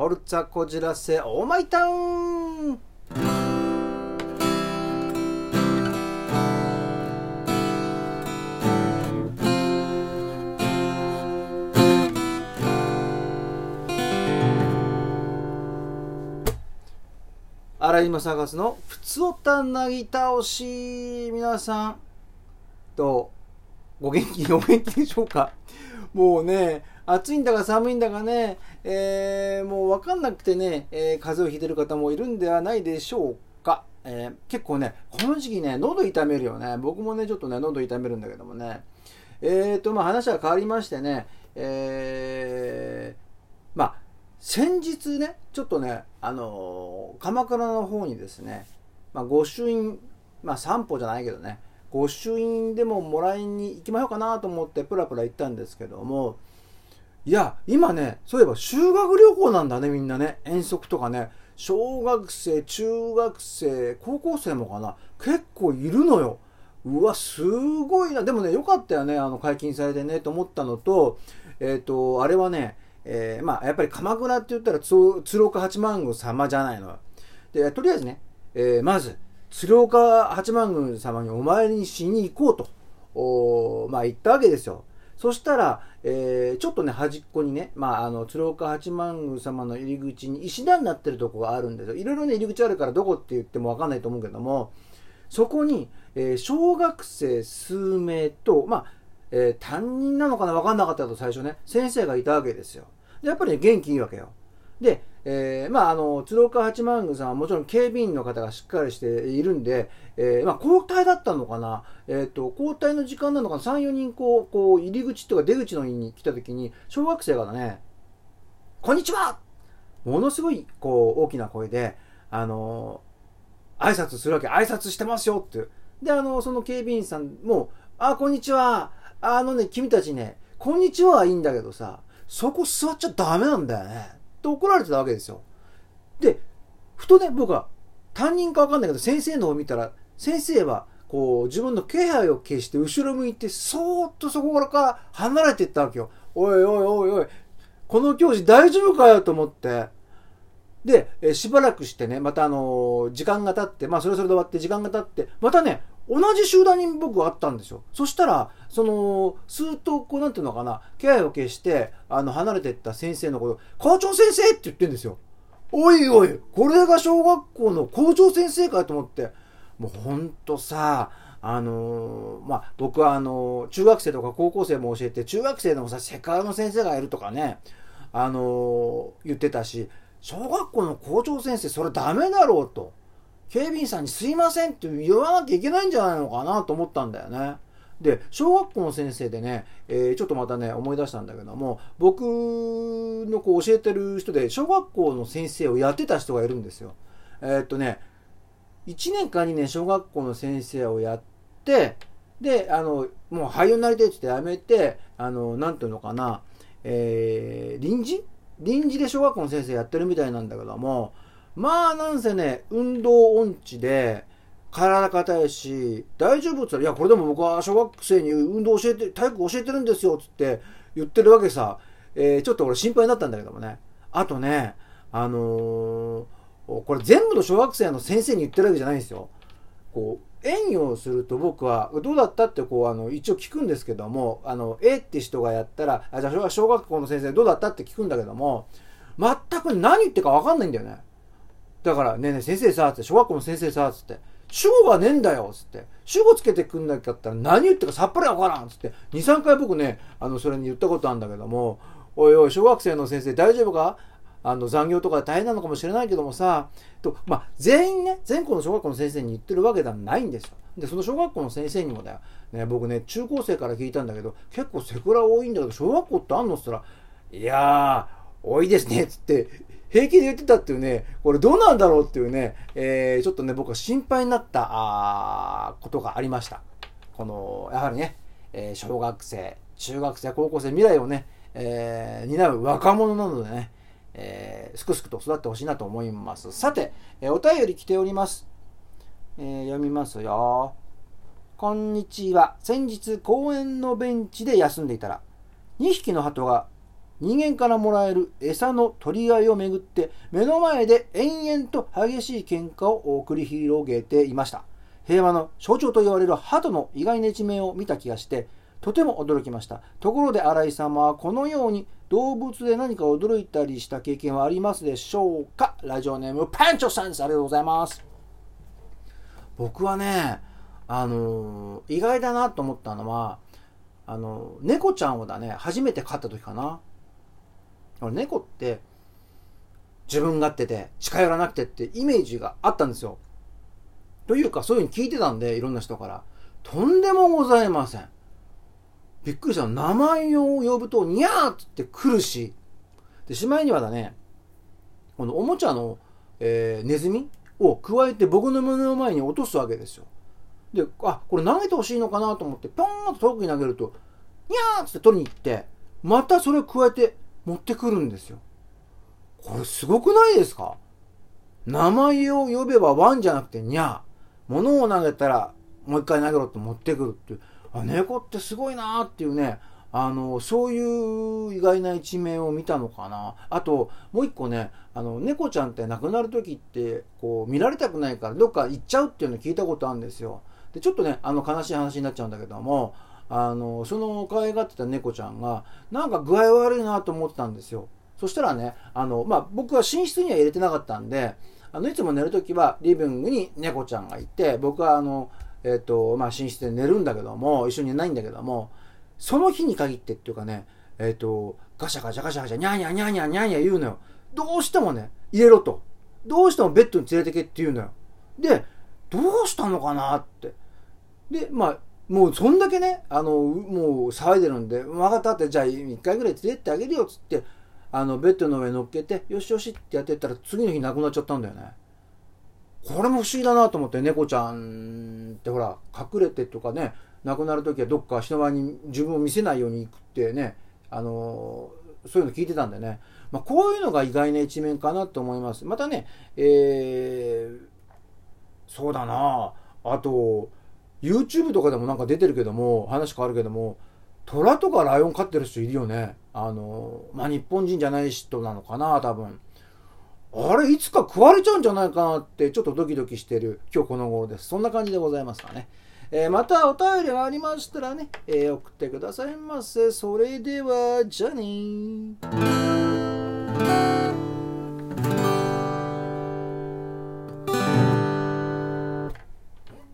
ホルツァこじらせオーマイタウン。荒井正和の「ふつおたなぎ倒し」皆さんどう？ご元気お元気でしょうか？もうね暑いんだか寒いんだかね、えー、もう分かんなくてね、えー、風邪をひいてる方もいるんではないでしょうか、えー、結構ねこの時期ね喉痛めるよね。僕もねちょっとね喉痛めるんだけどもね。えーとまあ話は変わりましてねえー、まあ先日ねちょっとねあの、鎌倉の方にですね、まあ、御朱印まあ散歩じゃないけどね御朱印でももらいに行きましょうかなと思ってプラプラ行ったんですけどもいや今ねそういえば修学旅行なんだねみんなね。遠足とかね。小学生中学生高校生もかな。結構いるのよ。うわすごいな。でもねよかったよねあの解禁されてねと思ったのとえっ、ー、とあれはねえー、まあやっぱり鎌倉って言ったら鶴岡八幡宮様じゃないのでとりあえずね、えー、まず鶴岡八幡宮様にお参りにしに行こうと。おまあ言ったわけですよ。そしたら、えー、ちょっとね、端っこにね、まあ、あの、鶴岡八幡宮様の入り口に石段になってるとこがあるんですよ。いろいろね、入り口あるからどこって言ってもわかんないと思うけども、そこに、えー、小学生数名と、まあ、えー、担任なのかなわかんなかったと最初ね、先生がいたわけですよ。で、やっぱり、ね、元気いいわけよ。で、えー、まあ、あの、鶴岡八幡宮さんはもちろん警備員の方がしっかりしているんで、えー、まあ、交代だったのかな、えっ、ー、と、交代の時間なのかな、3、4人こう、こう、入り口とか出口の院に来た時に、小学生がね、こんにちはものすごい、こう、大きな声で、あの挨拶するわけ、挨拶してますよって。で、あの、その警備員さんも、あ、こんにちは。あのね、君たちね、こんにちははいいんだけどさ、そこ座っちゃダメなんだよね。って怒られてたわけですよ。で、ふとね、僕は担任かわかんないけど、先生の方を見たら、先生は、こう、自分の気配を消して、後ろ向いて、そーっとそこから離れていったわけよ。おいおいおいおい、この教師大丈夫かよと思って。で、えしばらくしてね、またあの、時間が経って、まあそれそれで終わって時間が経って、またね、同じ集団に僕はあったんですよ。そしたら、その、スーッと、こう、なんていうのかな、気配を消して、あの、離れてった先生のこと、校長先生って言ってんですよ。おいおい、これが小学校の校長先生かと思って、もうほんとさ、あのー、まあ、僕はあのー、中学生とか高校生も教えて、中学生でもさ、世界の先生がいるとかね、あのー、言ってたし、小学校の校長先生、それダメだろうと。警備員さんにすいませんって言わなきゃいけないんじゃないのかなと思ったんだよね。で、小学校の先生でね、えー、ちょっとまたね、思い出したんだけども、僕のこう教えてる人で、小学校の先生をやってた人がいるんですよ。えー、っとね、1年か2年小学校の先生をやって、で、あの、もう俳優になりたいって言って辞めて、あの、なんていうのかな、えー、臨時？臨時で小学校の先生やってるみたいなんだけども、まあなんせね、運動音痴で、体硬いし、大丈夫って言ったら、いや、これでも僕は小学生に運動教えて、体育教えてるんですよっ、つって言ってるわけさ。えー、ちょっと俺心配になったんだけどもね。あとね、あのー、これ全部の小学生の先生に言ってるわけじゃないんですよ。こう、演技をすると僕は、どうだったってこう、あの、一応聞くんですけども、あの、A って人がやったら、あ、じゃあ小学校の先生どうだったって聞くんだけども、全く何言ってかわかんないんだよね。だから、ねえねえ先生さ、って、小学校の先生さ、つって、主語がねえんだよ、つって。主語つけてくんなかったら何言ってかさっぱりわからん、つって。2、3回僕ね、あの、それに言ったことあるんだけども、おいおい、小学生の先生大丈夫か？あの、残業とか大変なのかもしれないけどもさ、と、まあ、全員ね、全校の小学校の先生に言ってるわけではないんですよ。で、その小学校の先生にもだよ。ね、僕ね、中高生から聞いたんだけど、結構セクラ多いんだけど、小学校ってあんのって言ったら、いやー、多いですね、つって、平気で言ってたっていうね、これどうなんだろうっていうね、えー、ちょっとね、僕は心配になったあことがありました。この、やはりね、えー、小学生、中学生、高校生、未来をね、えー、担う若者なのでね、えー、すくすくと育ってほしいなと思います。さて、えー、お便り来ております。えー、読みますよ。こんにちは。先日公園のベンチで休んでいたら、2匹の鳩が人間からもらえる餌の取り合いをめぐって目の前で延々と激しい喧嘩を繰り広げていました。平和の象徴と言われる鳩の意外な一面を見た気がしてとても驚きました。ところで新井様はこのように動物で何か驚いたりした経験はありますでしょうか？ラジオネームパンチョさんです。ありがとうございます。僕はねあのー、意外だなと思ったのはあの猫ちゃんをだね初めて飼った時かな。猫って自分勝手で近寄らなくてってイメージがあったんですよ。というかそういうふうに聞いてたんでいろんな人から。とんでもございません。びっくりした名前を呼ぶとニャーって来るし。で、しまいにはだね、このおもちゃの、えー、ネズミを加えて僕の胸の前に落とすわけですよ。で、あ、これ投げてほしいのかなと思って、ポーンと遠くに投げると、ニャーって取りに行って、またそれを加えて持ってくるんですよ。これすごくないですか？名前を呼べばワンじゃなくてニャー。物を投げたらもう一回投げろって持ってくるっていう。あ、猫ってすごいなーっていうね。あの、そういう意外な一面を見たのかな。あと、もう一個ね、あの、猫ちゃんって亡くなる時って、こう、見られたくないからどっか行っちゃうっていうの聞いたことあるんですよ。で、ちょっとね、あの、悲しい話になっちゃうんだけども、あのその可愛がってた猫ちゃんがなんか具合悪いなと思ってたんですよ。そしたらねあの、まあ、僕は寝室には入れてなかったんであのいつも寝るときはリビングに猫ちゃんがいて僕はあの、えーとまあ、寝室で寝るんだけども一緒に寝ないんだけどもその日に限ってっていうかねえっ、ー、とガシャガシャガシャガシャニャーニャーニャーニャーニャーニャー言うのよ。どうしてもね入れろと。どうしてもベッドに連れてけって言うのよ。でどうしたのかなって。でまあもうそんだけね、あの、もう騒いでるんで、分かったって、じゃあ1回ぐらい連れてってあげるよっつって、あの、ベッドの上乗っけて、よしよしってやってったら、次の日亡くなっちゃったんだよね。これも不思議だなと思って、猫ちゃんってほら、隠れてとかね、亡くなる時はどっか人前に自分を見せないように行くってね、あのそういうの聞いてたんでね。まあ、こういうのが意外な一面かなと思います。またね、えー、そうだなあと、YouTube とかでもなんか出てるけども、話変わるけども、虎とかライオン飼ってる人いるよね。あの、まあ、日本人じゃない人なのかな、多分。あれ、いつか食われちゃうんじゃないかなって、ちょっとドキドキしてる今日この頃です。そんな感じでございますかね。えー、またお便りがありましたらね、えー、送ってくださいませ。それでは、じゃあねー。